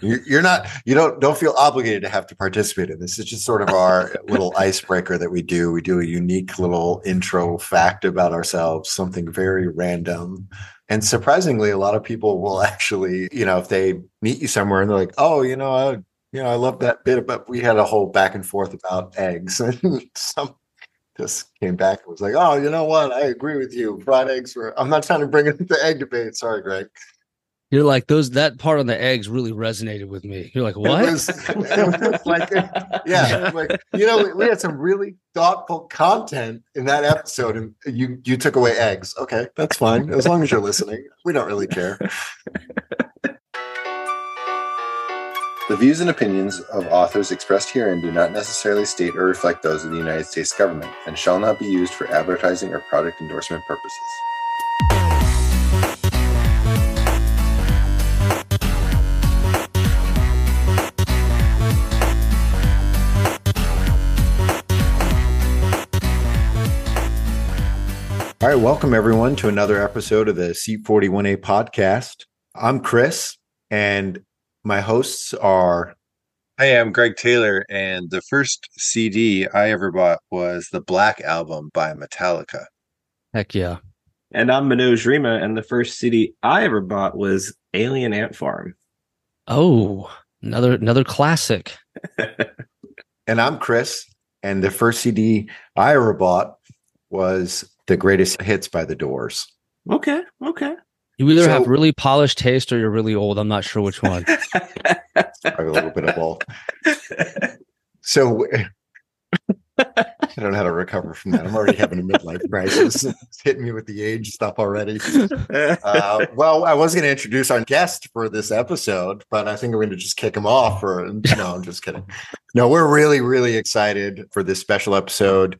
You're not. You don't. Don't feel obligated to have to participate in this. It's just sort of our little icebreaker that we do. We do a unique little intro fact about ourselves, something very random, and surprisingly, a lot of people will actually, you know, if they meet you somewhere and they're like, "Oh, you know, I, you know, I love that bit but We had a whole back and forth about eggs, and some just came back and was like, "Oh, you know what? I agree with you. Fried eggs were." I'm not trying to bring in the egg debate. Sorry, Greg. You're like those that part on the eggs really resonated with me. You're like, what? It was, it was like, yeah, like you know, we, we, had some really thoughtful content in that episode, and you you took away eggs. Okay, that's fine as long as you're listening. We don't really care. The views and opinions of authors expressed herein do not necessarily state or reflect those of the United States government and shall not be used for advertising or product endorsement purposes. All right, welcome everyone to another episode of the Seat 41A podcast. I'm Chris, and my hosts are. Hi, I'm Greg Taylor, and the first CD I ever bought was the Black Album by Metallica. Heck yeah. And I'm Manoj Rima, and the first CD I ever bought was Alien Ant Farm. Oh, another another classic. and I'm Chris, and the first CD I ever bought was the greatest hits by the Doors. Okay, okay. You either so, have really polished taste or you're really old. I'm not sure which one. a little bit of both. So I don't know how to recover from that. I'm already having a midlife crisis. It's hitting me with the age stuff already. Uh, well, I was going to introduce our guest for this episode, but I think we're going to just kick him off. Or no, I'm just kidding. No, we're really, really excited for this special episode.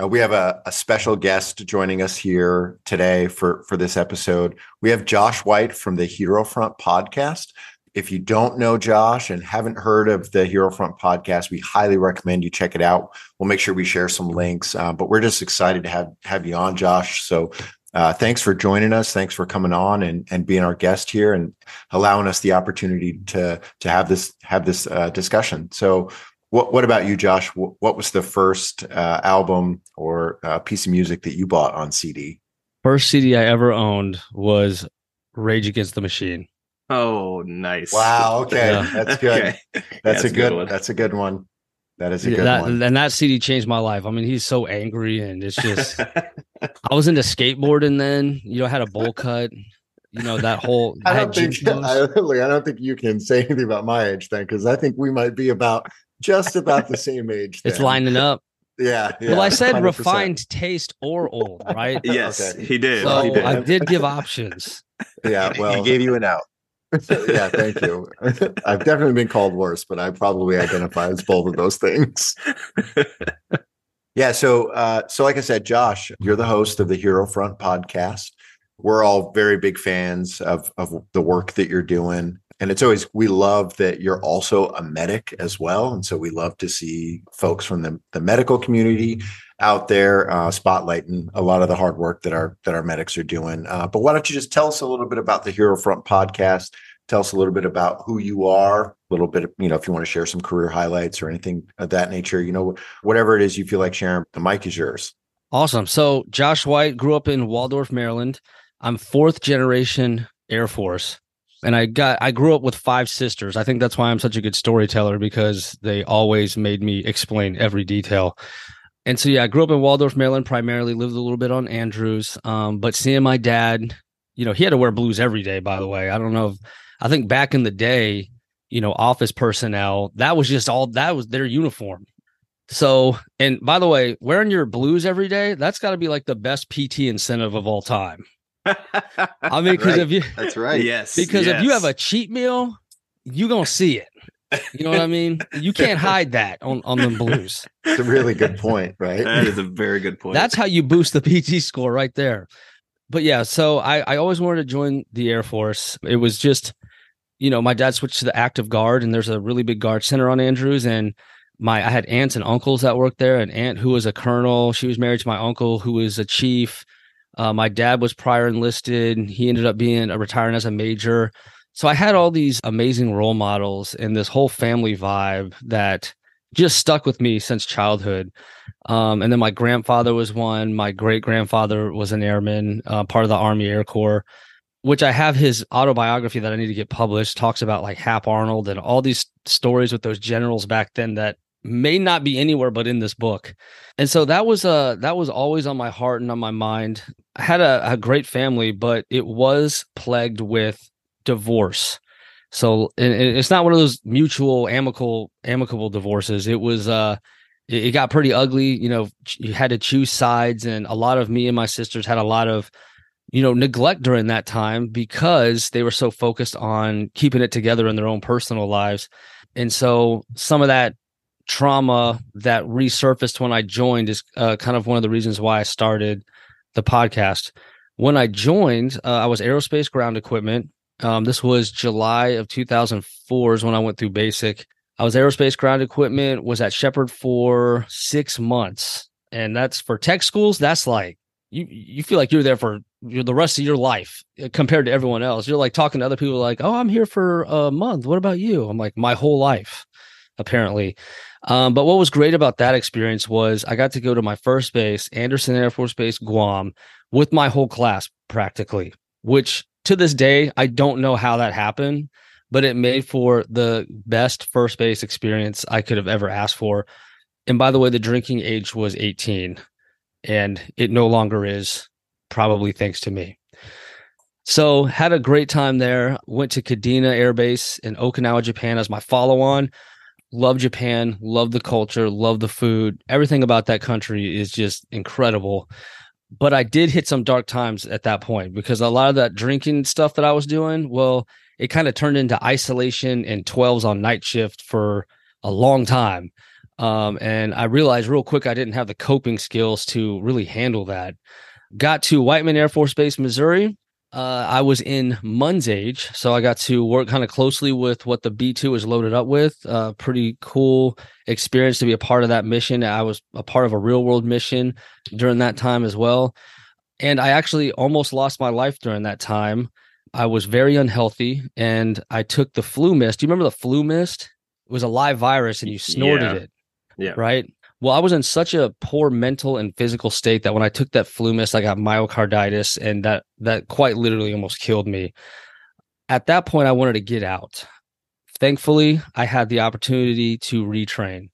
Uh, we have a, a, special guest joining us here today for, for this episode. We have Josh White from the HeroFront podcast. If you don't know Josh and haven't heard of the HeroFront podcast, we highly recommend you check it out. We'll make sure we share some links, uh, but we're just excited to have, have you on, Josh. So uh, thanks for joining us. Thanks for coming on and, and being our guest here and allowing us the opportunity to, to have this, have this uh, discussion. So what What about you, Josh? What was the first uh, album or uh, piece of music that you bought on CD? First CD I ever owned was Rage Against the Machine. Oh, nice! Wow. Okay, yeah. that's good. okay. That's, that's, a good. good that's a good one. That is a good that, one. And that CD changed my life. I mean, he's so angry, and it's just. I was into skateboarding then. You know, I had a bowl cut you know that whole I don't think I, I, don't think you can say anything about my age then because I think we might be about just about the same age. Then. It's lining up. Yeah, yeah, Well, I said 100%. refined taste or old, right? yes, okay. he did. So he did. I did give options. Yeah, well, he gave you an out. yeah, thank you. I've definitely been called worse, but I probably identify as both of those things. yeah, so uh, so like I said, Josh, you're the host of the HeroFront podcast. We're all very big fans of of the work that you're doing and it's always we love that you're also a medic as well. And so we love to see folks from the, the medical community out there uh, spotlighting a lot of the hard work that our that our medics are doing. Uh, but why don't you just tell us a little bit about the HeroFront podcast? Tell us a little bit about who you are a little bit you know if you want to share some career highlights or anything of that nature you know whatever it is you feel like sharing the mic is yours. Awesome. So josh white grew up in waldorf maryland. I'm fourth generation air force and I got I grew up with five sisters. I think that's why I'm such a good storyteller because they always made me explain every detail. And so yeah, I grew up in Waldorf, Maryland, primarily lived a little bit on Andrews. Um, but seeing my dad, you know, he had to wear blues every day, by the way. I don't know if I think back in the day, you know, office personnel, that was just all that was their uniform. So, and by the way, wearing your blues every day, that's got to be like the best PT incentive of all time. I mean, because right. if you that's right, yes, because yes. if you have a cheat meal, you're gonna see it. You know what I mean? You can't hide that on on the blues. It's a really good point, right? That is a very good point. That's how you boost the PT score right there. But yeah, so I I always wanted to join the Air Force. It was just, you know, my dad switched to the active guard, and there's a really big guard center on Andrews, and my I had aunts and uncles that worked there. An aunt who was a colonel, she was married to my uncle who was a chief uh, my dad was prior enlisted. He ended up being a retiring as a major. So I had all these amazing role models and this whole family vibe that just stuck with me since childhood. Um, and then my grandfather was one. My great grandfather was an airman, uh, part of the Army Air Corps, which I have his autobiography that I need to get published. Talks about like Hap Arnold and all these stories with those generals back then that may not be anywhere but in this book. And so that was uh that was always on my heart and on my mind. I had a, a great family, but it was plagued with divorce. So it's not one of those mutual amicable amicable divorces. It was uh it, got pretty ugly, you know, you had to choose sides and a lot of me and my sisters had a lot of you know neglect during that time because they were so focused on keeping it together in their own personal lives. And so some of that trauma that resurfaced when I joined is uh, kind of one of the reasons why I started the podcast. When I joined, uh, I was aerospace ground equipment. Um, this was July of 2004 is when I went through basic. I was aerospace ground equipment, was at Sheppard for six months. And that's for tech schools. That's like, you, you feel like you're there for the rest of your life uh, compared to everyone else. You're like talking to other people like, oh, I'm here for a month. What about you? I'm like, my whole life, apparently. Um, but what was great about that experience was I got to go to my first base, Andersen Air Force Base, Guam, with my whole class practically, which to this day, I don't know how that happened, but it made for the best first base experience I could have ever asked for. And by the way, the drinking age was 18, and it no longer is, probably thanks to me. So, had a great time there. Went to Kadena Air Base in Okinawa, Japan as my follow on. Love Japan, love the culture, love the food. Everything about that country is just incredible but I did hit some dark times at that point because a lot of that drinking stuff that I was doing, well, it kind of turned into isolation and 12s on night shift for a long time. Um, and I realized real quick I didn't have the coping skills to really handle that. Got to Whiteman Air Force Base, Missouri, uh, I was in Mun's age, so I got to work kind of closely with what the B two is loaded up with. Uh, pretty cool experience to be a part of that mission. I was a part of a real world mission during that time as well, and I actually almost lost my life during that time. I was very unhealthy, and I took the FluMist. Do you remember the FluMist? It was a live virus, and you snorted yeah. it. Yeah. Right. Well, I was in such a poor mental and physical state that when I took that FluMist, I got myocarditis, and that that quite literally almost killed me. At that point, I wanted to get out. Thankfully, I had the opportunity to retrain.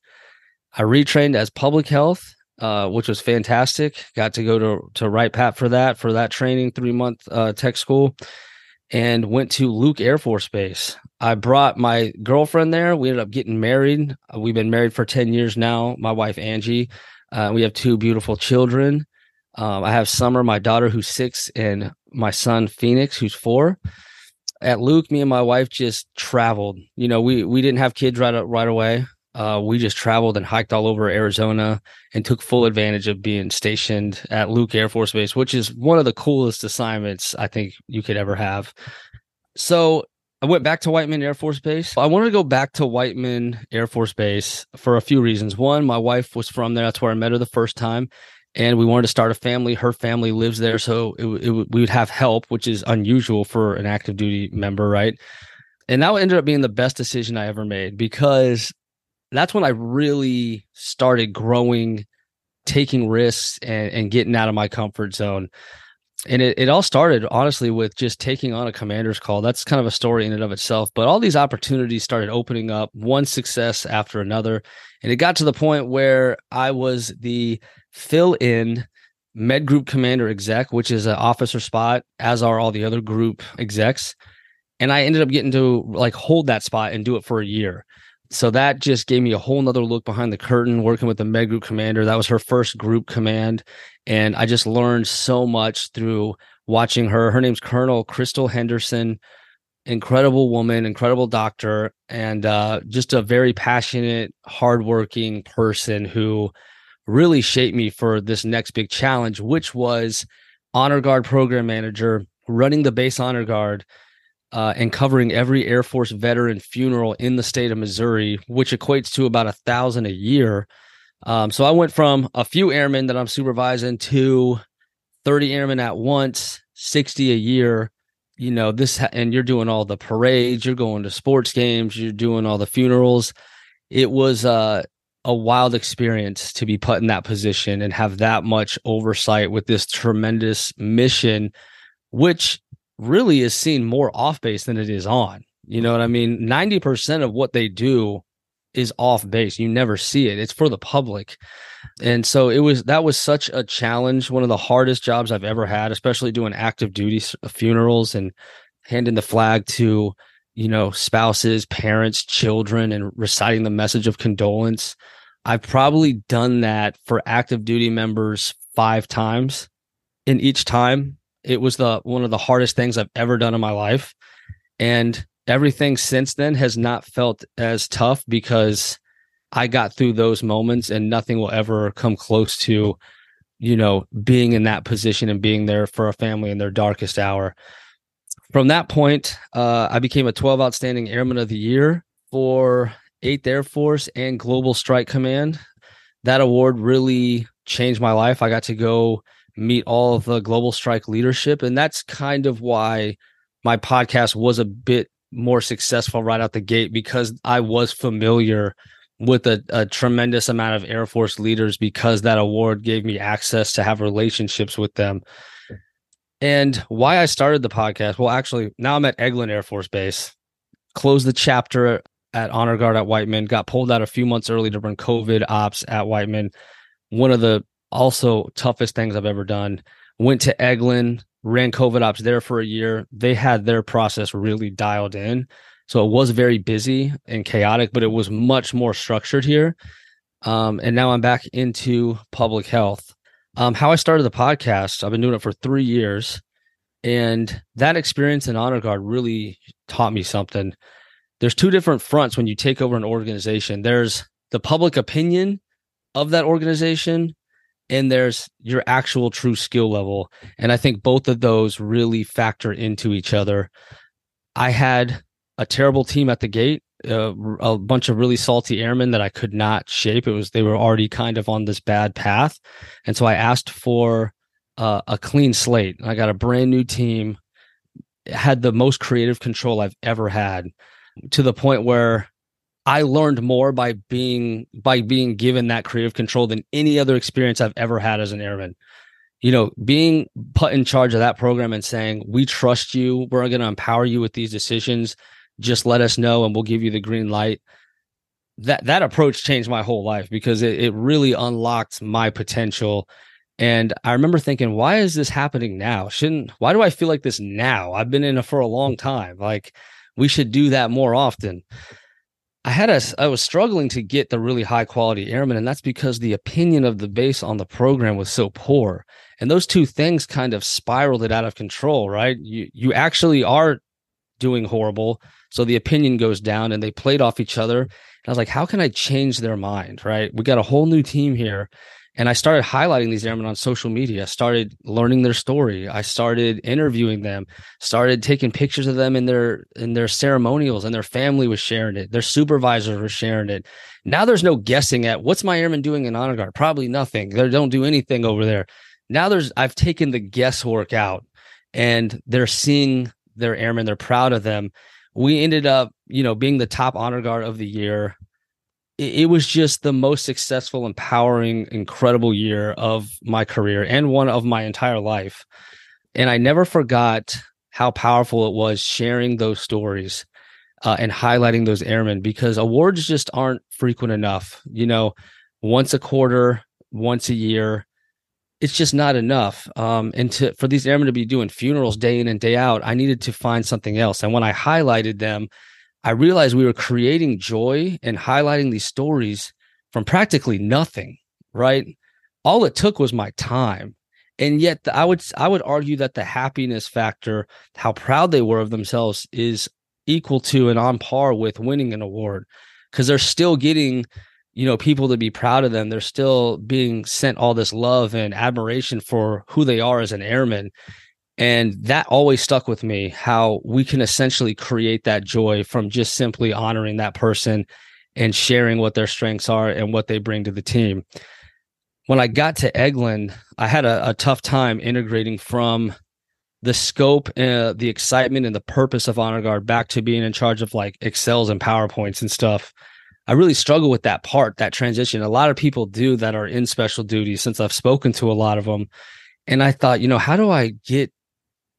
I retrained as public health, uh, which was fantastic. Got to go to to Wright Pat for that for that training three month uh, tech school, and went to Luke Air Force Base. I brought my girlfriend there. We ended up getting married. Uh, we've been married for 10 years now. My wife, Angie. Uh, we have two beautiful children. Um, I have Summer, my daughter, who's six, and my son, Phoenix, who's four. At Luke, me and my wife just traveled. You know, we we didn't have kids right right away. Uh, we just traveled and hiked all over Arizona and took full advantage of being stationed at Luke Air Force Base, which is one of the coolest assignments I think you could ever have. So I went back to Whiteman Air Force Base. I wanted to go back to Whiteman Air Force Base for a few reasons. One, my wife was from there. That's where I met her the first time. And we wanted to start a family. Her family lives there. So it, it, we would have help, which is unusual for an active duty member, right? And that ended up being the best decision I ever made because that's when I really started growing, taking risks, and, and getting out of my comfort zone and it, it all started honestly with just taking on a commander's call. That's kind of a story in and of itself but all these opportunities started opening up one success after another. And it got to the point where i was the fill in med group commander exec which is an officer spot as are all the other group execs. And i ended up getting to like hold that spot and do it for a year so that just gave me a whole nother look behind the curtain working with the med group commander. That was her first group command. And i just learned so much through watching her. Her name's colonel crystal henderson. Incredible woman incredible doctor and uh, just a very passionate hardworking person who really shaped me for this next big challenge which was honor guard program manager running the base honor guard uh, and covering every Air Force veteran funeral in the state of Missouri, which equates to about a thousand a year. Um, so I went from a few airmen that I'm supervising to 30 airmen at once, 60 a year. you know this and you're doing all the parades you're going to sports games you're doing all the funerals it was uh, a wild experience to be put in that position and have that much oversight with this tremendous mission which really is seen more off base than it is on. You know what i mm-hmm. mean? 90% of what they do is off base. You never see it. It's for the public. And so it was that was such a challenge one of the hardest jobs i've ever had especially doing active duty uh, funerals and handing the flag to you know spouses parents children and reciting the message of condolence. I've probably done that for active duty members five times and each time it was the one of the hardest things i've ever done in my life and everything since then has not felt as tough because I got through those moments and nothing will ever come close to, you know, being in that position and being there for a family in their darkest hour. From that point, uh, I became a 12 Outstanding Airman of the Year for 8th Air Force and Global Strike Command. That award really changed my life. I got to go meet all of the global strike leadership. And that's kind of why my podcast was a bit more successful right out the gate because I was familiar with a, a, tremendous amount of Air Force leaders because that award gave me access to have relationships with them. And why I started the podcast, well, actually, now I'm at Eglin Air Force Base, closed the chapter at Honor Guard at Whiteman, got pulled out a few months early to run COVID ops at Whiteman. One of the also toughest things I've ever done. Went to Eglin, ran COVID ops there for a year. They had their process really dialed in. So it was very busy and chaotic, but it was much more structured here. Um, and now I'm back into public health. Um, how I started the podcast, I've been doing it for three years. And that experience in Honor Guard really taught me something. There's two different fronts when you take over an organization there's the public opinion of that organization, and there's your actual true skill level. And I think both of those really factor into each other. I had a terrible team at the gate, uh, a bunch of really salty airmen that I could not shape. It was they were already kind of on this bad path, and so I asked for uh, a clean slate. I got a brand new team, had the most creative control I've ever had, to the point where I learned more by being by being given that creative control than any other experience I've ever had as an airman. You know, being put in charge of that program and saying, we trust you, we're going to empower you with these decisions. Just let us know and we'll give you the green light. That that approach changed my whole life because it, it really unlocked my potential. And i remember thinking why is this happening now? Shouldn't why do i feel like this now? I've been in it for a long time. Like we should do that more often i had a i was struggling to get the really high quality airmen and that's because the opinion of the base on the program was so poor and those two things kind of spiraled it out of control right you you actually are doing horrible so the opinion goes down and they played off each other. And I was like, how can I change their mind? Right. We got a whole new team here. And I started highlighting these airmen on social media, I started learning their story. I started interviewing them, started taking pictures of them in their in their ceremonials, and their family was sharing it. Their supervisors were sharing it. Now there's no guessing at what's my airman doing in honor guard? Probably nothing. They don't do anything over there. Now there's I've taken the guesswork out and they're seeing their airmen, they're proud of them we ended up, you know, being the top honor guard of the year. It, was just the most successful, empowering, incredible year of my career and one of my entire life. And I never forgot how powerful it was sharing those stories uh, and highlighting those airmen because awards just aren't frequent enough. You know, once a quarter, once a year, it's just not enough. Um, and to for these airmen to be doing funerals day in and day out, I needed to find something else. And when I highlighted them, I realized we were creating joy and highlighting these stories from practically nothing. Right, all it took was my time, and yet I would I would argue that the happiness factor, how proud they were of themselves, is equal to and on par with winning an award. Because they're still getting you know people to be proud of them. They're still being sent all this love and admiration for who they are as an airman and that always stuck with me how we can essentially create that joy from just simply honoring that person and sharing what their strengths are and what they bring to the team when i got to eglin i had a, a tough time integrating from the scope, uh, the excitement, and the purpose of Honor Guard back to being in charge of like Excels and PowerPoints and stuff. I really struggle with that part, that transition. A lot of people do that are in special duty since I've spoken to a lot of them. And I thought, you know, how do I get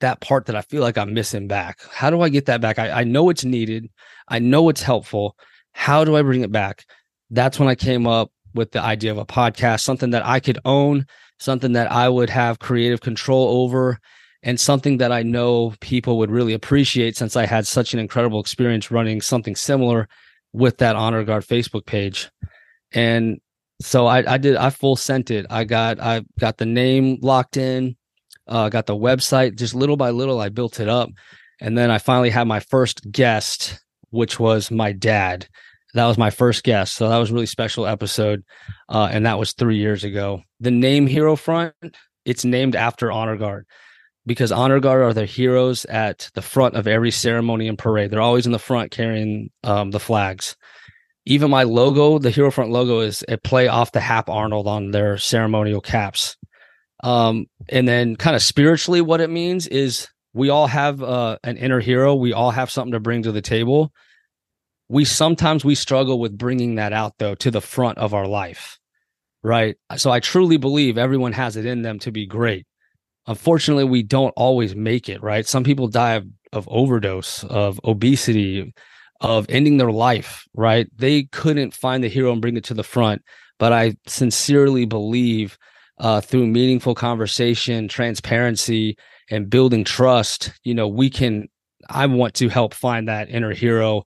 that part that I feel like I'm missing back? How do I get that back? I, I know it's needed. I know it's helpful. How do I bring it back? That's when I came up with the idea of a podcast, something that I could own, something that I would have creative control over, and something that I know people would really appreciate since I had such an incredible experience running something similar with that Honor Guard Facebook page. And so I, I did, I full sent it. I got, I got the name locked in, uh, got the website, just little by little, I built it up. And then I finally had my first guest, which was my dad. That was my first guest. So that was really special episode. Uh, and that was three years ago. The name HeroFront, it's named after Honor Guard because Honor Guard are the heroes at the front of every ceremony and parade. They're always in the front carrying um, the flags. Even my logo, the HeroFront logo, is a play off the Hap Arnold on their ceremonial caps. Um, and then, kind of spiritually, what it means is we all have uh, an inner hero. We all have something to bring to the table. We sometimes we struggle with bringing that out though to the front of our life, right? So I truly believe everyone has it in them to be great unfortunately we don't always make it right some people die of, of overdose of obesity of ending their life right they couldn't find the hero and bring it to the front but i sincerely believe uh, through meaningful conversation transparency and building trust you know we can i want to help find that inner hero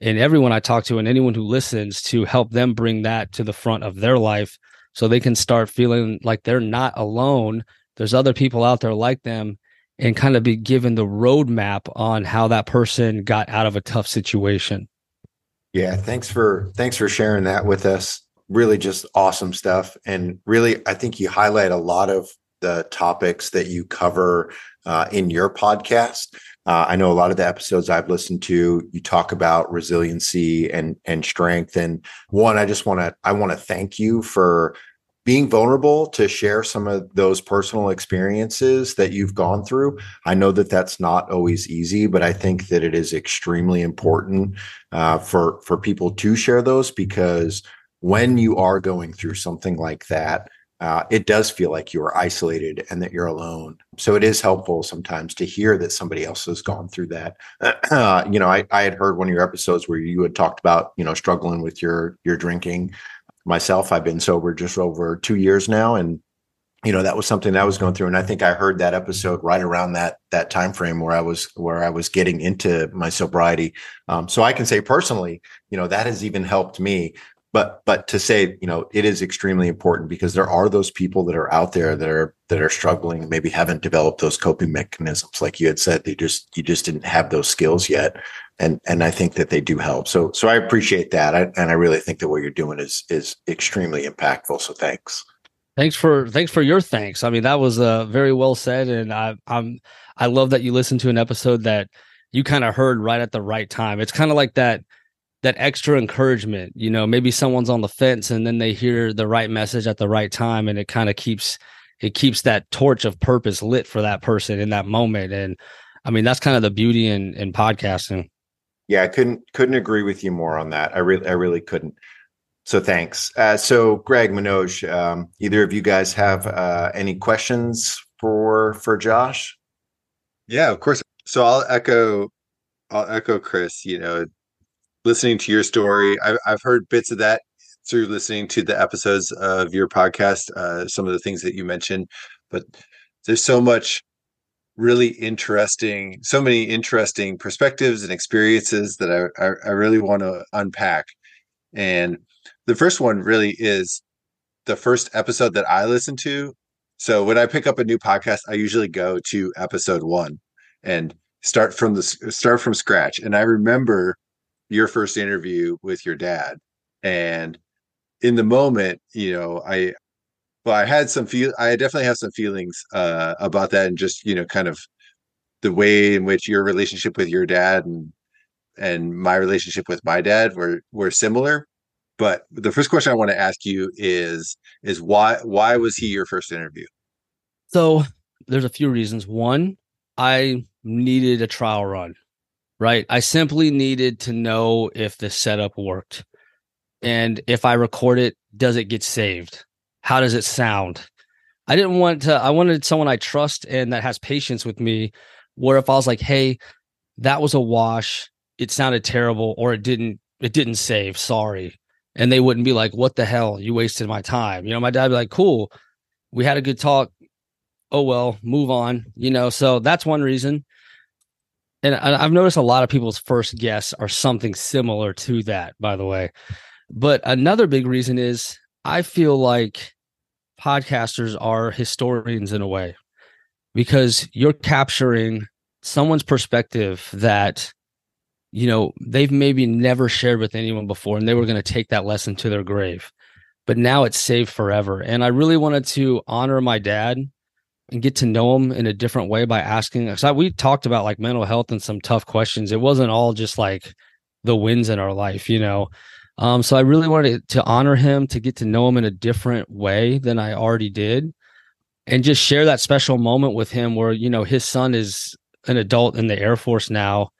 in everyone i talk to and anyone who listens to help them bring that to the front of their life so they can start feeling like they're not alone there's other people out there like them and kind of be given the roadmap on how that person got out of a tough situation. Yeah, thanks for thanks for sharing that with us. Really just awesome stuff. And really, I think you highlight a lot of the topics that you cover uh, in your podcast. Uh, I know a lot of the episodes I've listened to, you talk about resiliency and and strength. And one, I just want to I want to thank you for being vulnerable to share some of those personal experiences that you've gone through. I know that that's not always easy, but I think that it is extremely important uh, for for people to share those because when you are going through something like that, uh, it does feel like you are isolated and that you're alone. So it is helpful sometimes to hear that somebody else has gone through that. Uh, you know, I, I had heard one of your episodes where you had talked about you know struggling with your your drinking myself i've been sober just over two years now and you know that was something that i was going through and i think i heard that episode right around that that time frame where i was where i was getting into my sobriety um, so i can say personally you know that has even helped me but but to say you know it is extremely important because there are those people that are out there that are that are struggling maybe haven't developed those coping mechanisms like you had said they just you just didn't have those skills yet and and I think that they do help. So so I appreciate that, I, and I really think that what you're doing is is extremely impactful. So thanks. Thanks for thanks for your thanks. I mean that was uh, very well said, and I I'm I love that you listened to an episode that you kind of heard right at the right time. It's kind of like that that extra encouragement. You know, maybe someone's on the fence and then they hear the right message at the right time, and it kind of keeps it keeps that torch of purpose lit for that person in that moment. And I mean that's kind of the beauty in in podcasting. Yeah, I couldn't couldn't agree with you more on that. I really I really couldn't. So thanks. Uh, so Greg Manoj, um, either of you guys have uh, any questions for for Josh? Yeah, of course. So I'll echo I'll echo Chris. You know, listening to your story, I've I've heard bits of that through listening to the episodes of your podcast. Uh, some of the things that you mentioned, but there's so much really interesting, so many interesting perspectives and experiences that I, I, I really want to unpack. And the first one really is the first episode that I listen to. So when I pick up a new podcast, I usually go to episode one and start from the start from scratch. And I remember your first interview with your dad, and in the moment, you know, I well, I had some feel. I definitely have some feelings uh, about that, and just you know, kind of the way in which your relationship with your dad and and my relationship with my dad were were similar. But the first question I want to ask you is is why why was he your first interview? So there's a few reasons. One, I needed a trial run, right? I simply needed to know if the setup worked. And if I record it, does it get saved? How does it sound? I didn't want to, I wanted someone I trust and that has patience with me. Where if I was like, hey, that was a wash, it sounded terrible, or it didn't, it didn't save, sorry. And they wouldn't be like, what the hell? You wasted my time. You know, my dad be like, cool, we had a good talk. Oh, well, move on. You know, so that's one reason. And I've noticed a lot of people's first guests are something similar to that, by the way. But another big reason is I feel like podcasters are historians in a way because you're capturing someone's perspective that you know they've maybe never shared with anyone before and they were going to take that lesson to their grave but now it's saved forever and i really wanted to honor my dad and get to know him in a different way by asking because we talked about like mental health and some tough questions. It wasn't all just like the wins in our life you know? Um, so I really wanted to honor him, to get to know him in a different way than I already did, and just share that special moment with him where, you know, his son is an adult in the Air Force now,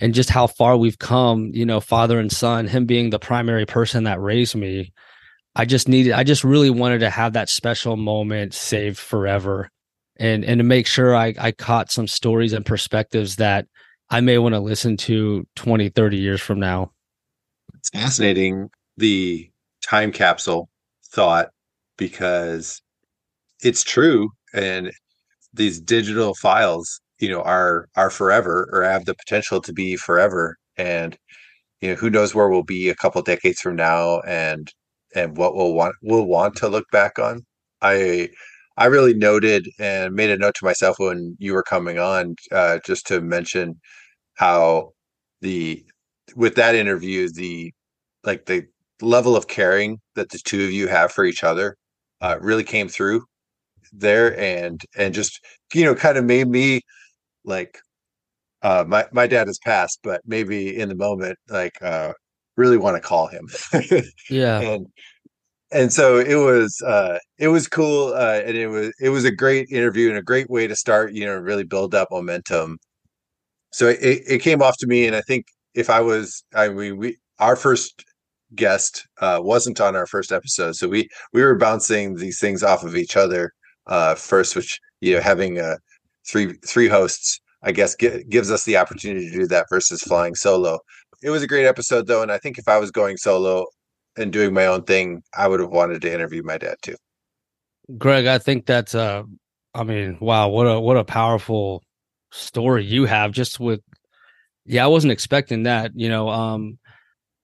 and just how far we've come, you know, father and son, him being the primary person that raised me. I just needed, I just really wanted to have that special moment saved forever and, and to make sure I, I caught some stories and perspectives that I may want to listen to 20, 30 years from now. It's fascinating the time capsule thought because it's true and these digital files you know are are forever or have the potential to be forever and you know who knows where we'll be a couple decades from now and and what we'll want we'll want to look back on. I i really noted and made a note to myself when you were coming on uh, just to mention how the with that interview, the like the level of caring that the two of you have for each other uh, really came through there, and and just you know kind of made me like uh, my my dad has passed, but maybe in the moment like uh, really want to call him. yeah, and and so it was uh it was cool uh and it was it was a great interview and a great way to start you know really build up momentum so it, it came off to me and i think if I was, I mean, we our first guest uh, wasn't on our first episode, so we we were bouncing these things off of each other uh, first, which you know, having uh, three three hosts, I guess, g- gives us the opportunity to do that versus flying solo. It was a great episode though, and I think if I was going solo and doing my own thing, I would have wanted to interview my dad too. Greg, I think that's uh I mean, wow, what a what a powerful story you have just with yeah, I wasn't expecting that. You know, um,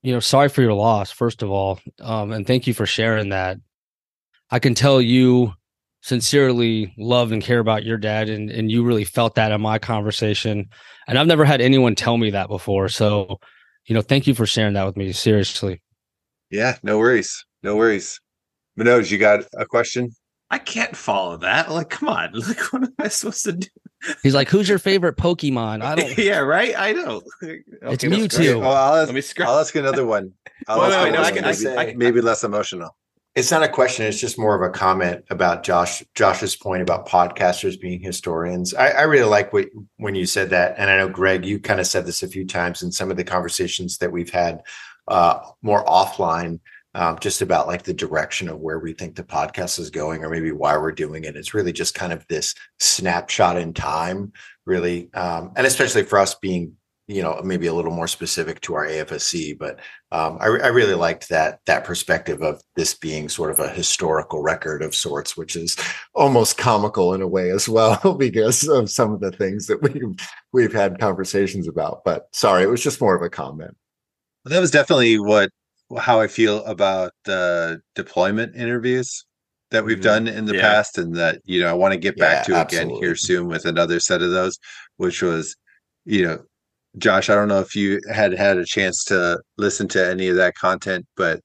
you know, sorry for your loss, first of all. Um, and thank you for sharing that. I can tell you sincerely love and care about your dad and, and you really felt that in my conversation. And I've never had anyone tell me that before. So, you know, thank you for sharing that with me. Seriously. Yeah, no worries. No worries. Manoj, you got a question? I can't follow that. Like, come on. Like, what am I supposed to do? He's like, "Who's your favorite Pokemon?" I don't. yeah, right. I know. It's okay, Mewtwo. Oh, I'll ask, Let me scroll. I'll ask another one. I'll well, no, no, I can, maybe, I, I, maybe less emotional. It's not a question. It's just more of a comment about Josh. Josh's point about podcasters being historians. I, I really like what when you said that, and I know Greg, you kind of said this a few times in some of the conversations that we've had uh, more offline um, just about like the direction of where we think the podcast is going or maybe why we're doing it. It's really just kind of this snapshot in time, really. Um, and especially for us being, you know, maybe a little more specific to our AFSC, but um, I, I, really liked that that perspective of this being sort of a historical record of sorts, which is almost comical in a way as well because of some of the things that we've we've had conversations about. But sorry, it was just more of a comment. Well, that was definitely what how I feel about the deployment interviews that we've mm-hmm. done in the yeah. past, and that you know I want to get back yeah, to absolutely. again here soon with another set of those, which was, you know, Josh. I don't know if you had had a chance to listen to any of that content, but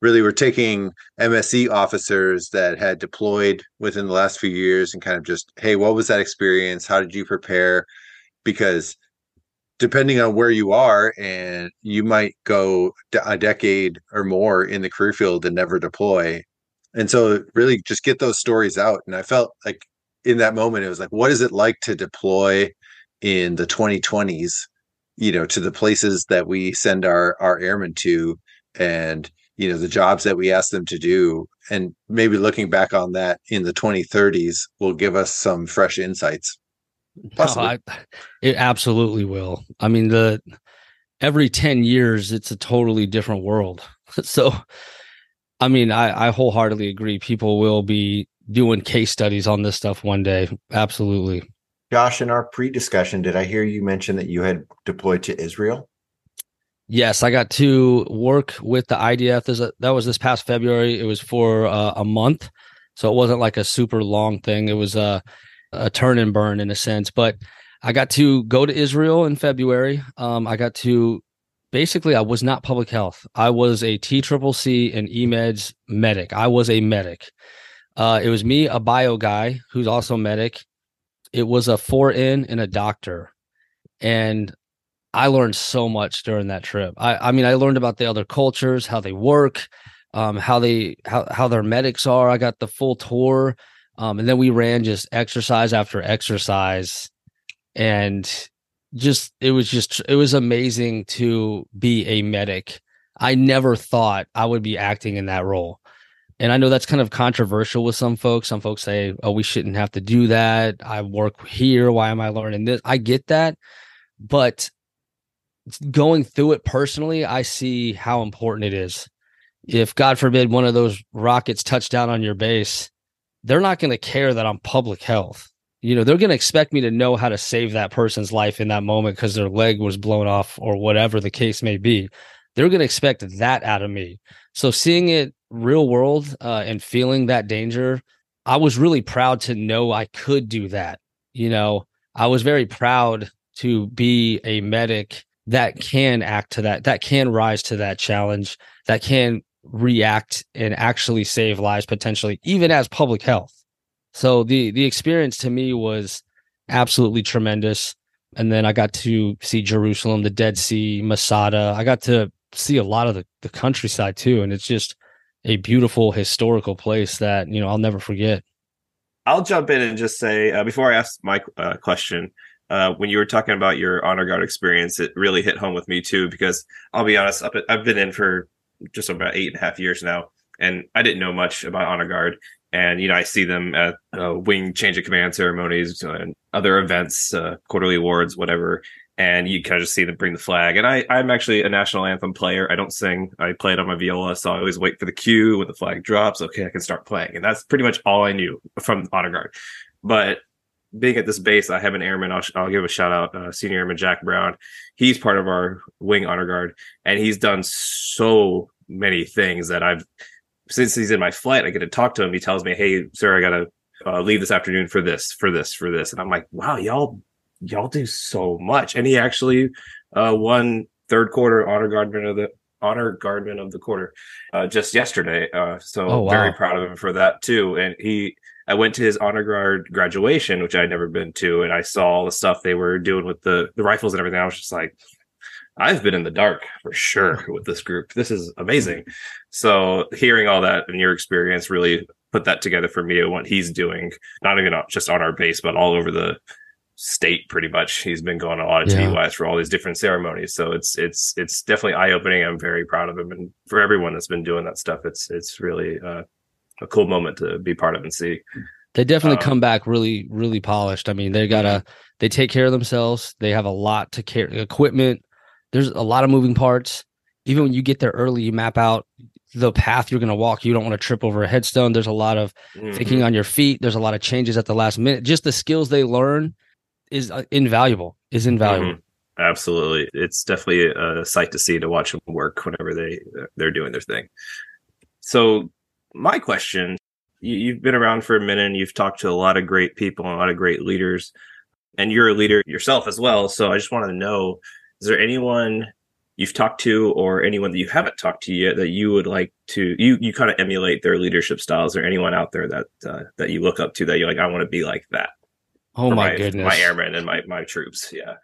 really we're taking MSC officers that had deployed within the last few years and kind of just, hey, what was that experience? How did you prepare? Because depending on where you are and you might go a decade or more in the career field and never deploy and so really just get those stories out and i felt like in that moment, it was like, what is it like to deploy in the 2020s? You know, to the places that we send our our airmen to, and you know the jobs that we ask them to do, and maybe looking back on that in the 2030s will give us some fresh insights. Possibly. No, I, it absolutely will. I mean, the every 10 years, it's a totally different world. so, I mean, I, I wholeheartedly agree. People will be doing case studies on this stuff one day. Absolutely. Josh, in our pre discussion, did I hear you mention that you had deployed to Israel? Yes, I got to work with the IDF. that was this past February. It was for uh, a month. So it wasn't like a super long thing. It was a, a turn and burn in a sense. But I got to go to Israel in February. Um, I got to basically, I was not public health. I was a T Triple C and EMEDS medic. I was a medic. Uh, it was me, a bio guy who's also medic. It was a four in and a doctor. And I learned so much during that trip. I, I mean, I learned about the other cultures, how they work, um, how they how how their medics are. I got the full tour. Um, and then we ran just exercise after exercise and just it was just it was amazing to be a medic. I never thought I would be acting in that role. And I know that's kind of controversial with some folks. Some folks say, "Oh, we shouldn't have to do that. I work here. Why am I learning this?" I get that, but going through it personally, I see how important it is. If God forbid one of those rockets touch down on your base, they're not going to care that I'm public health you know, they're going to expect me to know how to save that person's life in that moment because their leg was blown off or whatever the case may be. They're going to expect that out of me. So seeing it real world uh, and feeling that danger, I was really proud to know I could do that. You know, I was very proud to be a medic that can act to that, that can rise to that challenge, that can react and actually save lives potentially, even as public health. So the the experience to me was absolutely tremendous. And then I got to see Jerusalem, the Dead Sea, Masada. I got to see a lot of the, the countryside too. And it's just a beautiful historical place that, you know, I'll never forget. I'll jump in and just say, uh, before I ask my uh, question, uh, when you were talking about your honor guard experience, it really hit home with me too, because I'll be honest, I've been in for just about eight and a half years now, and I didn't know much about honor guard and you know I see them at uh, wing change of command ceremonies and other events, uh, quarterly awards, whatever. And you kind of just see them bring the flag. And I, I'm actually a national anthem player. I don't sing. I play it on my viola, so I always wait for the cue when the flag drops. Okay, I can start playing, and that's pretty much all I knew from honor guard. But being at this base, I have an airman. I'll, I'll give a shout out, uh, Senior Airman Jack Brown. He's part of our wing honor guard, and he's done so many things that I've since he's in my flight, I get to talk to him. He tells me, "Hey, sir, I gotta uh, leave this afternoon for this, for this, for this," and I'm like, "Wow, y'all, y'all do so much." And he actually uh, won third quarter honor guardman of the honor guardman of the quarter uh, just yesterday. Uh, so oh, wow. very proud of him for that too. And he, I went to his honor guard graduation, which I'd never been to, and I saw all the stuff they were doing with the the rifles and everything. I was just like, I've been in the dark for sure with this group. This is amazing. So hearing all that and your experience really put that together for me and what he's doing, not even just on our base, but all over the state pretty much. He's been going a lot of yeah. TDYs for all these different ceremonies. So it's it's it's definitely eye opening. I'm very proud of him. And for everyone that's been doing that stuff, it's it's really uh, a cool moment to be part of and see. They definitely um, come back really, really polished. I mean, they gotta mm-hmm. they take care of themselves. They have a lot to care equipment, there's a lot of moving parts. Even when you get there early, you map out the path you're going to walk. You don't want to trip over a headstone. There's a lot of mm-hmm. thinking on your feet. There's a lot of changes at the last minute. Just the skills they learn is uh, invaluable. Is invaluable. Mm-hmm. Absolutely, it's definitely a sight to see to watch them work whenever they they're doing their thing. So, my question: you, have been around for a minute, and you've talked to a lot of great people and a lot of great leaders, and you're a leader yourself as well. So, I just want to know is there anyone you've talked to or anyone that you haven't talked to yet that you would like to you you kind of emulate their leadership styles? Or anyone out there that uh, that you look up to that you're like I want to be like that oh my, my, goodness. my airmen and my my troops yeah.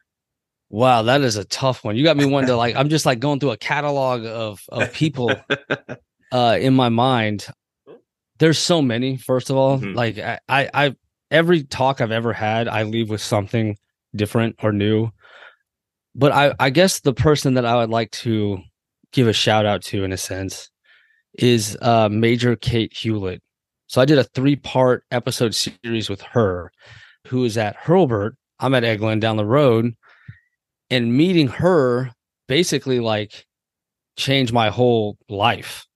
Wow that is a tough one. You got me one to like i'm just like going through a catalog of of people uh in my mind there's so many first of all mm-hmm. like I, I i every talk I've ever had, I leave with something different or new. But I, I guess the person that I would like to give a shout out to, in a sense, is uh, Major Kate Hewlett. So I did a three part episode series with her, who is at Hurlburt. I'm at Eglin down the road, and meeting her basically like changed my whole life.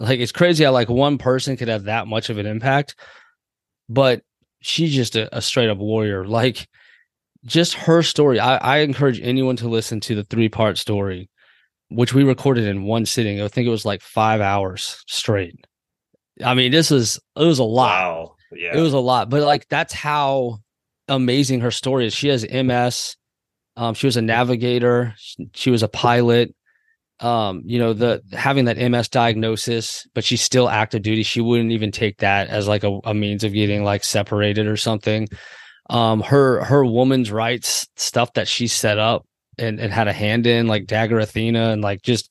Like it's crazy how like one person could have that much of an impact, but she's just a, a straight up warrior. Like just her story. I, I encourage anyone to listen to the three part story, which we recorded in one sitting. I think it was like five hours straight. I mean, this is it was a lot. Wow. Yeah. It was a lot, but like that's how amazing her story is. She has MS. Um, she was a navigator. She was a pilot. Um, you know, the having that MS diagnosis, but she's still active duty. She wouldn't even take that as like a, a means of getting like separated or something. Um, her her woman's rights stuff that she set up and, and had a hand in, like Dagger Athena, and like just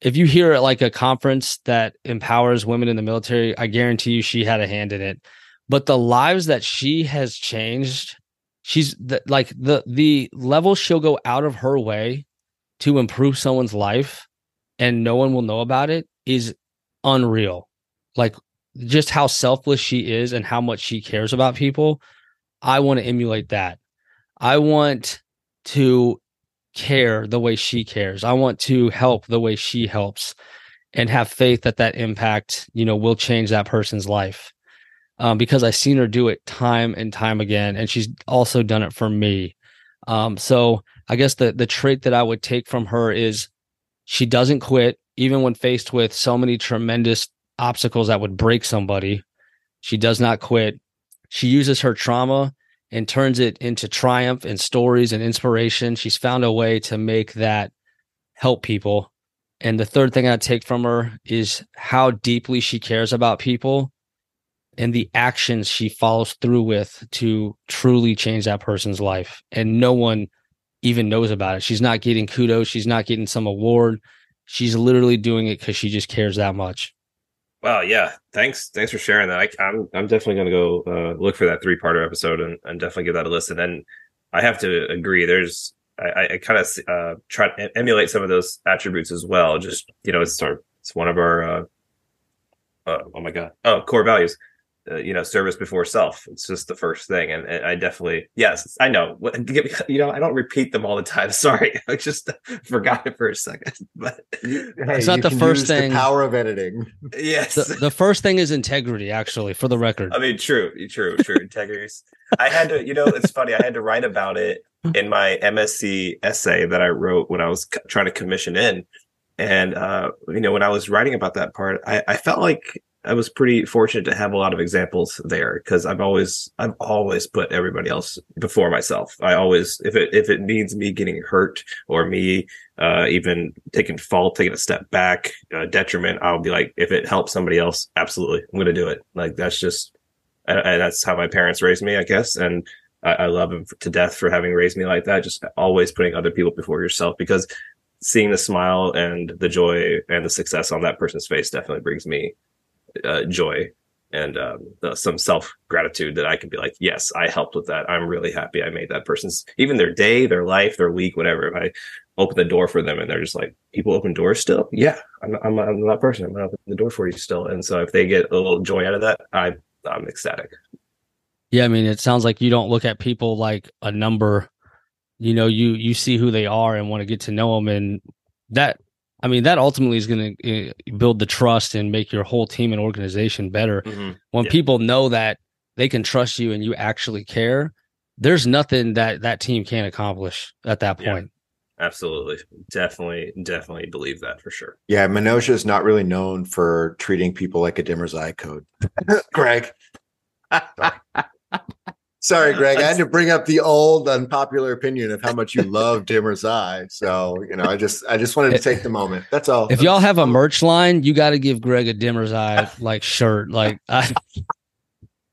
if you hear at like a conference that empowers women in the military, I guarantee you she had a hand in it. But the lives that she has changed, she's the, like the the level she'll go out of her way to improve someone's life and no one will know about it is unreal. Like just how selfless she is and how much she cares about people. I want to emulate that. I want to care the way she cares. I want to help the way she helps and have faith that that impact, you know, will change that person's life. Um, because I've seen her do it time and time again, and she's also done it for me. Um, so I guess the the trait that I would take from her is she doesn't quit even when faced with so many tremendous obstacles that would break somebody. She does not quit. She uses her trauma and turns it into triumph and stories and inspiration. She's found a way to make that help people. And the third thing I take from her is how deeply she cares about people and the actions she follows through with to truly change that person's life. And no one even knows about it. She's not getting kudos, she's not getting some award. She's literally doing it because she just cares that much. Wow, yeah. Thanks, thanks for sharing that. I, am I'm, I'm definitely going to go uh, look for that three parter episode and, and definitely give that a listen. And I have to agree. There's I, I kind of uh, try to emulate some of those attributes as well. Just you know, it's our it's one of our uh, uh, oh my god oh core values uh, you know service before self. It's just the first thing. And, and, i definitely yes i know. You know i don't repeat them all the time. Sorry. I just forgot it for a second. But hey, it's not the first thing the power of editing. Yes. The, the, first thing is integrity actually for the record. I mean true true true. Integrity i had to you know it's funny. I had to write about it in my msc essay that i wrote when i was c- trying to commission in. And uh, you know when i was writing about that part I, I felt like I was pretty fortunate to have a lot of examples there because I've always I've always put everybody else before myself. I always if it if it means me getting hurt or me uh, even taking fault, taking a step back, uh, detriment, I'll be like, if it helps somebody else, absolutely, I'm going to do it. Like that's just and that's how my parents raised me, I guess, and I, I love them to death for having raised me like that. Just always putting other people before yourself because seeing the smile and the joy and the success on that person's face definitely brings me uh, joy and um, some self gratitude that I can be like, yes, I helped with that. I'm really happy I made that person's even their day, their life, their week, whatever. If I open the door for them and they're just like, people open doors still, yeah, I'm I'm, I'm that person. I'm gonna open the door for you still. And so if they get a little joy out of that, I I'm ecstatic. Yeah, I mean, it sounds like you don't look at people like a number. You know, you you see who they are and want to get to know them, and that I mean, that ultimately is going to uh, build the trust and make your whole team and organization better. Mm-hmm. When yeah. people know that they can trust you and you actually care, there's nothing that that team can't accomplish at that point. Yeah, absolutely. Definitely, definitely believe that for sure. Yeah. Minotia is not really known for treating people like a DMHRSi code. Greg. Sorry, Greg. I had to bring up the old unpopular opinion of how much you love DMHRSi. So, you know, I just I just wanted to take the moment. That's all. If y'all have a merch line, you got to give Greg a DMHRSi like shirt. Like I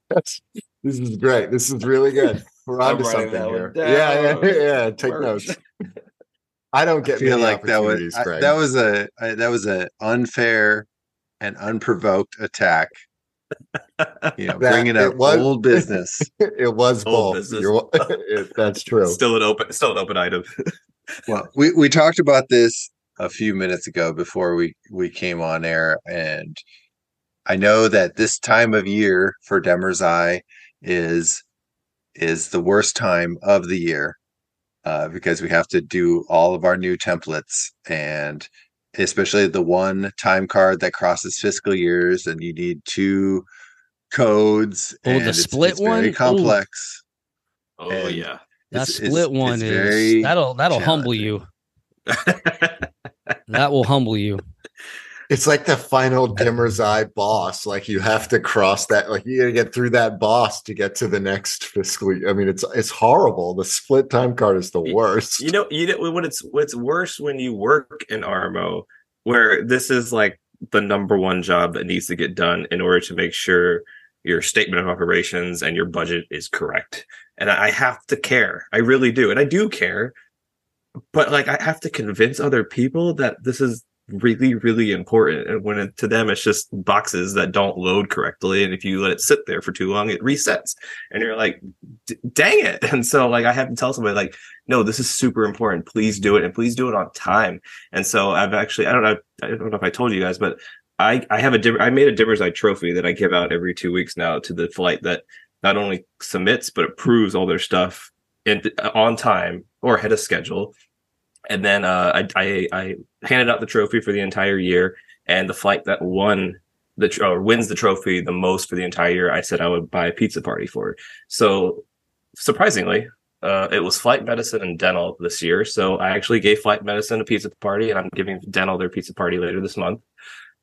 this is great. This is really good. We're on to something here. Yeah, yeah, yeah, Take merch. notes. I don't get I feel like that was I, that was a I, that was an unfair and unprovoked attack You know, That- bringing up it was- old business. it was Old both. it- that's true. Still an open, still an open item. Well, we, we talked about this a few minutes ago before we, we came on air, and I know that this time of year for DMHRSi is is the worst time of the year uh, because we have to do all of our new templates and especially the one time card that crosses fiscal years and you need two codes Oh, the and it's- split it's very one? Ooh. complex Oh And- yeah. That It's- it's- split one it's is very that'll that'll humble you. That will humble you. It's like the final DMHRSi boss. Like you have to cross that. Like you got to get through that boss to get to the next fiscal. year. I mean, it's it's horrible. The split time card is the worst. you know, you know what it's what's worse when you work in RMO, where this is like the number one job that needs to get done in order to make sure your statement of operations and your budget is correct. And I have to care. I really do. And I do care. But like I have to convince other people that this is really, really important. And when it, to them it's just boxes that don't load correctly. And if you let it sit there for too long, it resets. And you're like, dang it. And so like I have to tell somebody like, no, this is super important. Please do it, and please do it on time. And so I've actually, I don't know, I don't know if I told you guys, but I I have a I made a DMHRSi trophy that I give out every two weeks now to the flight that not only submits but approves all their stuff in, on time or ahead of schedule. And then uh, I, I I handed out the trophy for the entire year, and the flight that won the tr- or wins the trophy the most for the entire year, I said I would buy a pizza party for. it. So surprisingly, uh, it was flight medicine and dental this year. So I actually gave flight medicine a pizza party, and I'm giving dental their pizza party later this month.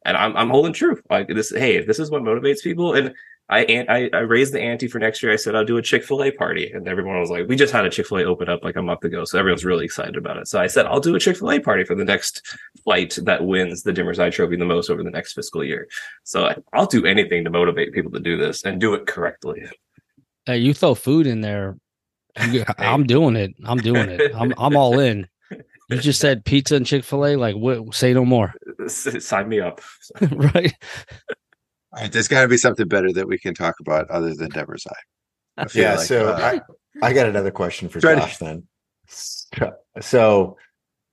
And I'm I'm holding true. Like this, hey, this is what motivates people. And I an- I, I raised the ante for next year. I said I'll do a Chick Fil A party, and everyone was like, "We just had a Chick Fil A open up like a month ago, so everyone's really excited about it." So I said I'll do a Chick Fil A party for the next flight that wins the DMHRSi Trophy the most over the next fiscal year. So I, I'll do anything to motivate people to do this and do it correctly. Hey, you throw food in there. you- I'm doing it. I'm doing it. I'm I'm all in. You just said pizza and Chick Fil A. Like, what? Say no more. Sign me up. right? Right, there's got to be something better that we can talk about other than DMHRSi. Yeah. like, so uh, I I got another question for Try to- Josh then. So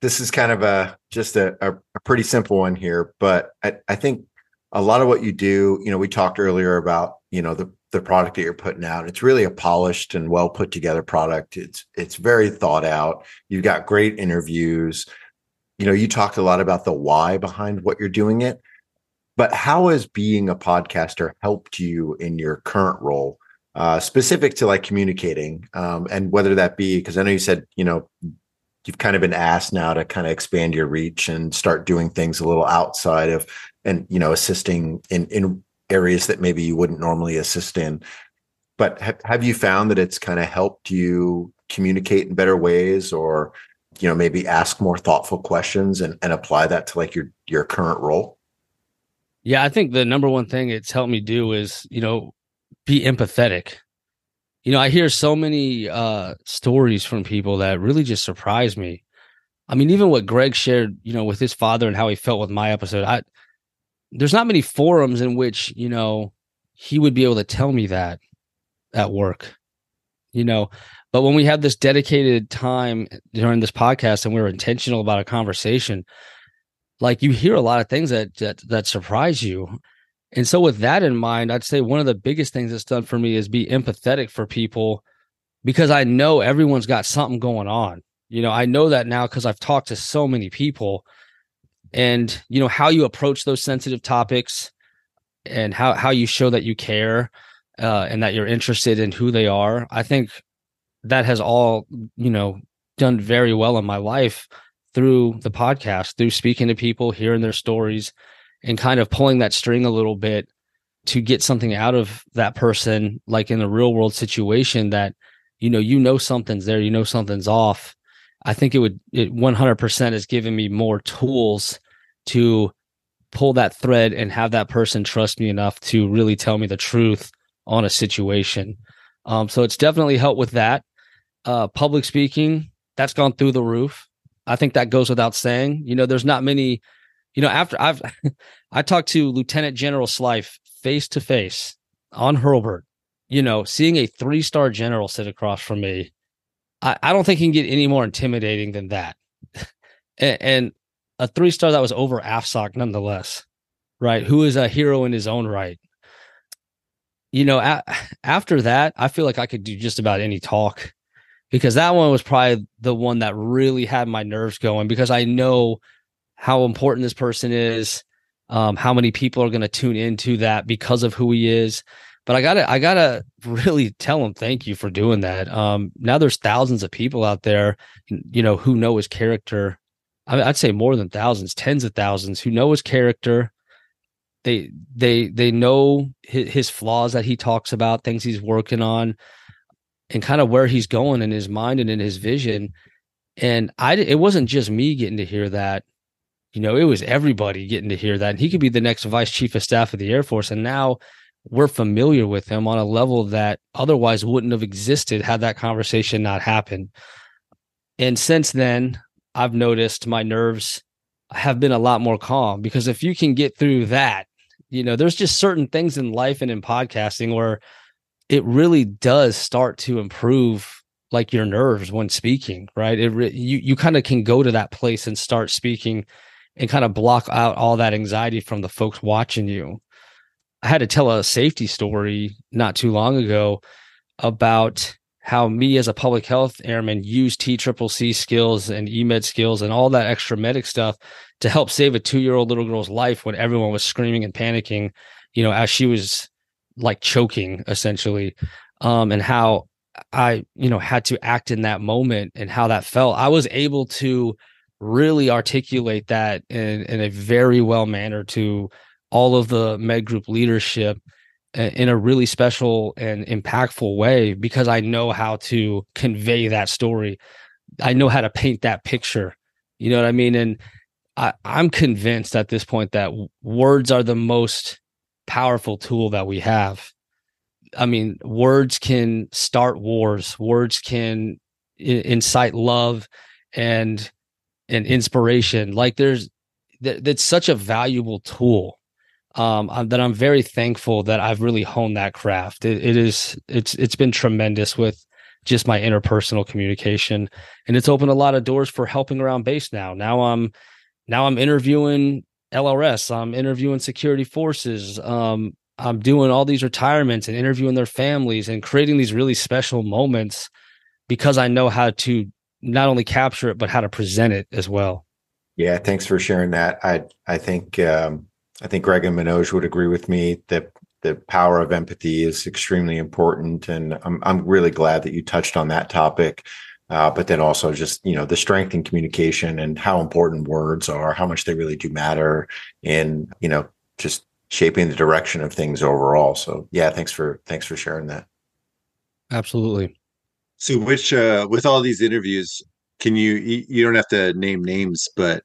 this is kind of a just a, a, a pretty simple one here, but I, I think a lot of what you do, you know, we talked earlier about, you know, the the product that you're putting out. It's really a polished and well put together product. It's it's very thought out. You've got great interviews. You know, you talked a lot about the why behind what you're doing it. But how has being a podcaster helped you in your current role? uh, specific to like communicating um, and whether that be because I know you said you know you've kind of been asked now to kind of expand your reach and start doing things a little outside of and you know assisting in in areas that maybe you wouldn't normally assist in. But have, have you found that it's kind of helped you communicate in better ways or you know maybe ask more thoughtful questions and, and apply that to like your your current role? Yeah, I think the number one thing it's helped me do is, you know, be empathetic. You know, I hear so many uh stories from people that really just surprise me. I mean, even what Greg shared, you know, with his father and how he felt with my episode. I there's not many forums in which, you know, he would be able to tell me that at work. You know, but when we have this dedicated time during this podcast and we're intentional about a conversation, like you hear a lot of things that that, that surprise you. And so with that in mind i'd say one of the biggest things that's done for me is be empathetic for people because i know everyone's got something going on. You know i know that now because i've talked to so many people. And you know how you approach those sensitive topics and how how you show that you care uh, and that you're interested in who they are i think that has all you know done very well in my life through the podcast, through speaking to people, hearing their stories, and kind of pulling that string a little bit to get something out of that person, like in a real world situation that, you know, you know something's there, you know something's off. I think it would, it 100% has given me more tools to pull that thread and have that person trust me enough to really tell me the truth on a situation. Um, so it's definitely helped with that. Uh, public speaking, that's gone through the roof. I think that goes without saying. You know, there's not many, you know, after I've I talked to Lieutenant General Slife face to face on Hurlburt, you know, seeing a three star general sit across from me, I, I don't think he can get any more intimidating than that. and, and, a three star that was over AFSOC nonetheless, right? Who is a hero in his own right. You know, a- after that, I feel like I could do just about any talk because that one was probably the one that really had my nerves going because I know how important this person is, um, how many people are going to tune into that because of who he is. But I gotta, I gotta really tell him thank you for doing that. Um, now there's thousands of people out there, you know, who know his character. I mean, I'd say more than thousands, tens of thousands who know his character. They, they, they know his, his flaws that he talks about, things he's working on and kind of where he's going in his mind and in his vision. And I, it wasn't just me getting to hear that, you know, it was everybody getting to hear that. And he could be the next vice chief of staff of the Air Force. And now we're familiar with him on a level that otherwise wouldn't have existed had that conversation not happened. And since then, I've noticed my nerves have been a lot more calm because if you can get through that, you know, there's just certain things in life and in podcasting where it really does start to improve like your nerves when speaking, right? It re- you you kind of can go to that place and start speaking and kind of block out all that anxiety from the folks watching you. I had to tell a safety story not too long ago about how me as a public health airman used T triple C skills and EMED skills and all that extra medic stuff to help save a two year old little girl's life when everyone was screaming and panicking, you know, as she was like choking essentially. Um, and how I, you know, had to act in that moment and how that felt. I was able to really articulate that in, in a very well manner to all of the med group leadership in a really special and impactful way because I know how to convey that story. I know how to paint that picture. You know what I mean? And I, I'm convinced at this point that words are the most powerful tool that we have. I mean, words can start wars. Words can incite love and and inspiration. Like there's that, that's such a valuable tool um, that I'm very thankful that I've really honed that craft. It, it is it's it's been tremendous with just my interpersonal communication, and it's opened a lot of doors for helping around base now. Now I'm now I'm interviewing LRS. I'm interviewing security forces. Um, I'm doing all these retirements and interviewing their families and creating these really special moments because I know how to not only capture it but how to present it as well. Yeah, thanks for sharing that. I I think um, I think Greg and Manoj would agree with me that the power of empathy is extremely important, and I'm I'm really glad that you touched on that topic. Uh, but then also just you know the strength in communication and how important words are, how much they really do matter in you know just shaping the direction of things overall. So yeah, thanks for thanks for sharing that. Absolutely. So, which uh, with all these interviews, can you you don't have to name names, but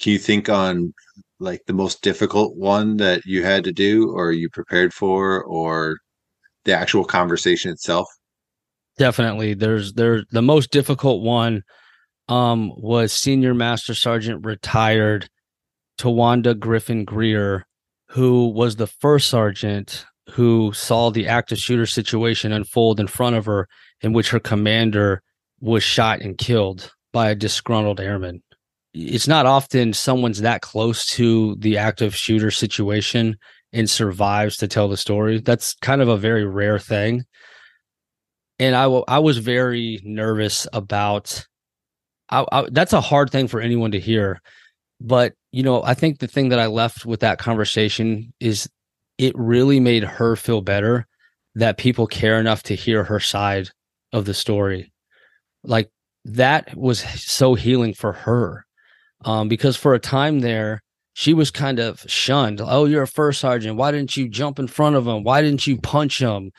can you think on like the most difficult one that you had to do, or you prepared for, or the actual conversation itself? Definitely. There's there the most difficult one um was senior master sergeant retired Tawanda Griffin Greer, who was the first sergeant who saw the active shooter situation unfold in front of her, in which her commander was shot and killed by a disgruntled airman. It's not often someone's that close to the active shooter situation and survives to tell the story. That's kind of a very rare thing. And I, w- I was very nervous about I, I, that's a hard thing for anyone to hear. But, you know, I think the thing that I left with that conversation is it really made her feel better that people care enough to hear her side of the story. Like that was so healing for her. Um, because for a time there, she was kind of shunned. Oh, you're a first sergeant. Why didn't you jump in front of him? Why didn't you punch him?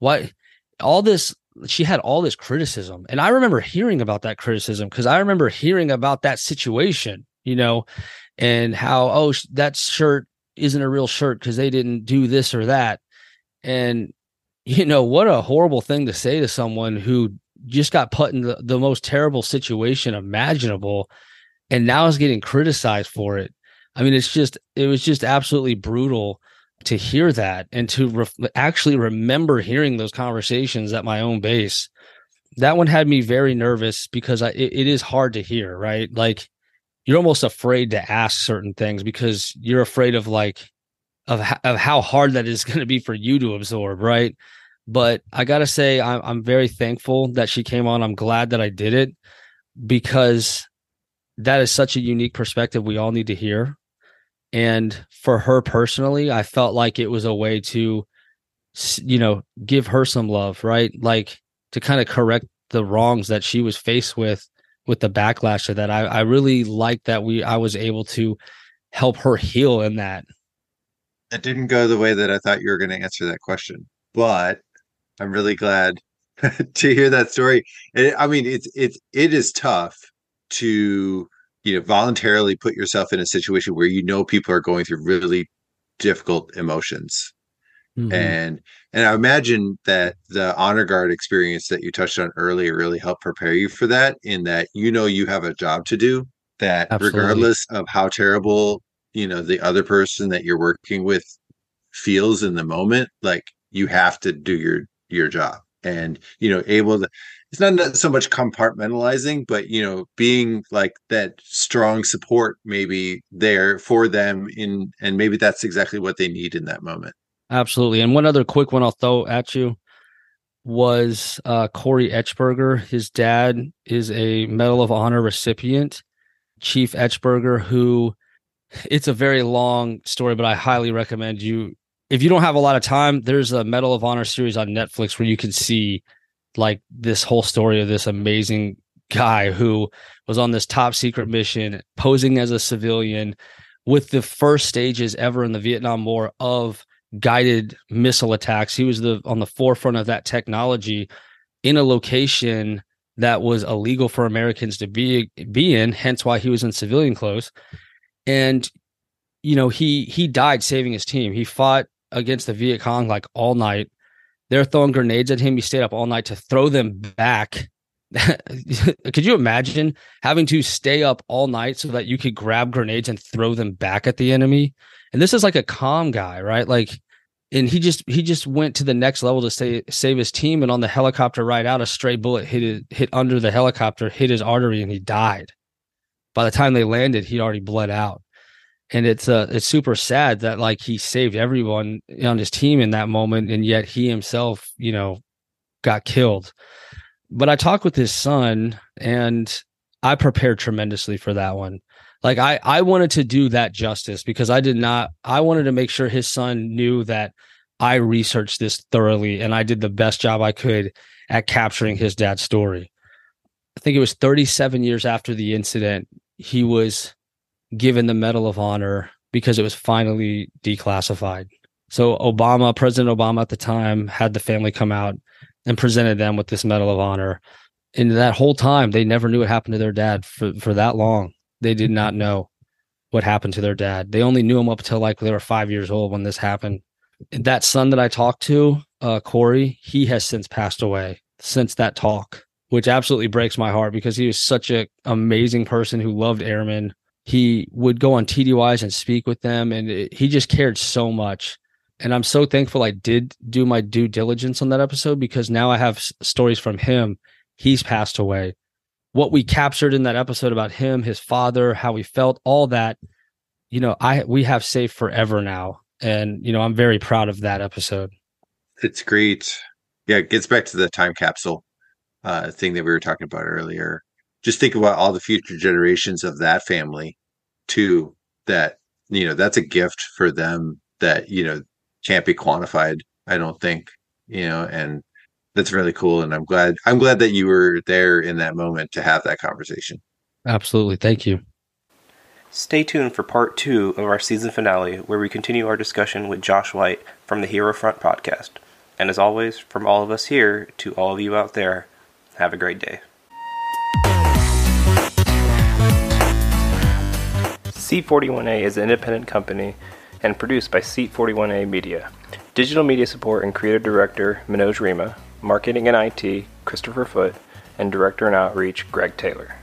Why all this she had all this criticism. And I remember hearing about that criticism because I remember hearing about that situation, you know, and how, oh, that shirt isn't a real shirt because they didn't do this or that. And, you know, what a horrible thing to say to someone who just got put in the, the most terrible situation imaginable and now is getting criticized for it. I mean, it's just, it was just absolutely brutal. To hear that and to re- actually remember hearing those conversations at my own base that one had me very nervous because I, it, it is hard to hear right? Like you're almost afraid to ask certain things because you're afraid of like of, of how hard that is going to be for you to absorb right? But i gotta say I'm, I'm very thankful that she came on. I'm glad that i did it because that is such a unique perspective we all need to hear and for her personally, I felt like it was a way to, you know, give her some love, right? Like to kind of correct the wrongs that she was faced with with the backlash of that. I, I really liked that we I was able to help her heal in that. It didn't go the way that I thought you were going to answer that question, but I'm really glad to hear that story. Eh, I mean, it's it's it is tough to you know voluntarily put yourself in a situation where you know people are going through really difficult emotions mm-hmm. and and i imagine that the honor guard experience that you touched on earlier really helped prepare you for that in that you know you have a job to do that Absolutely. regardless of how terrible you know the other person that you're working with feels in the moment like you have to do your your job and you know able to it's not so much compartmentalizing, but you know, being like that strong support maybe there for them in and maybe that's exactly what they need in that moment. Absolutely. And one other quick one I'll throw at you was uh, Corey Etchberger. His dad is a Medal of Honor recipient, Chief Etchberger, who it's a very long story, but I highly recommend you. If you don't have a lot of time, there's a Medal of Honor series on Netflix where you can see like this whole story of this amazing guy who was on this top secret mission posing as a civilian with the first stages ever in the Vietnam War of guided missile attacks. He was the on the forefront of that technology in a location that was illegal for Americans to be be in, hence why he was in civilian clothes. And you know, he he died saving his team. He fought against the Viet Cong like all night they're throwing grenades at him. He stayed up all night to throw them back. could you imagine having to stay up all night so that you could grab grenades and throw them back at the enemy? And this is like a calm guy, right? Like, and he just he just went to the next level to stay, save his team. And on the helicopter ride out, a stray bullet hit it, hit under the helicopter, hit his artery, and he died. By the time they landed, he'd already bled out and it's uh it's super sad that like he saved everyone on his team in that moment and yet he himself you know got killed. But i talked with his son and i prepared tremendously for that one. Like i i wanted to do that justice because i did not i wanted to make sure his son knew that i researched this thoroughly and i did the best job i could at capturing his dad's story. I think it was 37 years after the incident he was given the Medal of Honor because it was finally declassified. So Obama, President Obama at the time, had the family come out and presented them with this Medal of Honor. And that whole time, they never knew what happened to their dad for, for that long. They did not know what happened to their dad. They only knew him up until like they were five years old when this happened. That son that I talked to, uh, Corey, he has since passed away since that talk, which absolutely breaks my heart because he was such an amazing person who loved airmen, he would go on TDYs and speak with them, and it, he just cared so much. And I'm so thankful I did do my due diligence on that episode because now I have s- stories from him. He's passed away. What we captured in that episode about him, his father, how he felt, all that, you know, I we have saved forever now, and you know, I'm very proud of that episode. It's great. Yeah, it gets back to the time capsule uh, thing that we were talking about earlier just think about all the future generations of that family too that you know that's a gift for them that you know can't be quantified i don't think you know and that's really cool and i'm glad i'm glad that you were there in that moment to have that conversation. Absolutely. Thank you. Stay tuned for part two of our season finale where we continue our discussion with josh white from the HeroFront podcast. And as always from all of us here to all of you out there have a great day Seat41A is an independent company and produced by Seat41A Media. Digital media support and creative director Manoj Rima, marketing and IT Christopher Foote, and director and outreach Greg Taylor.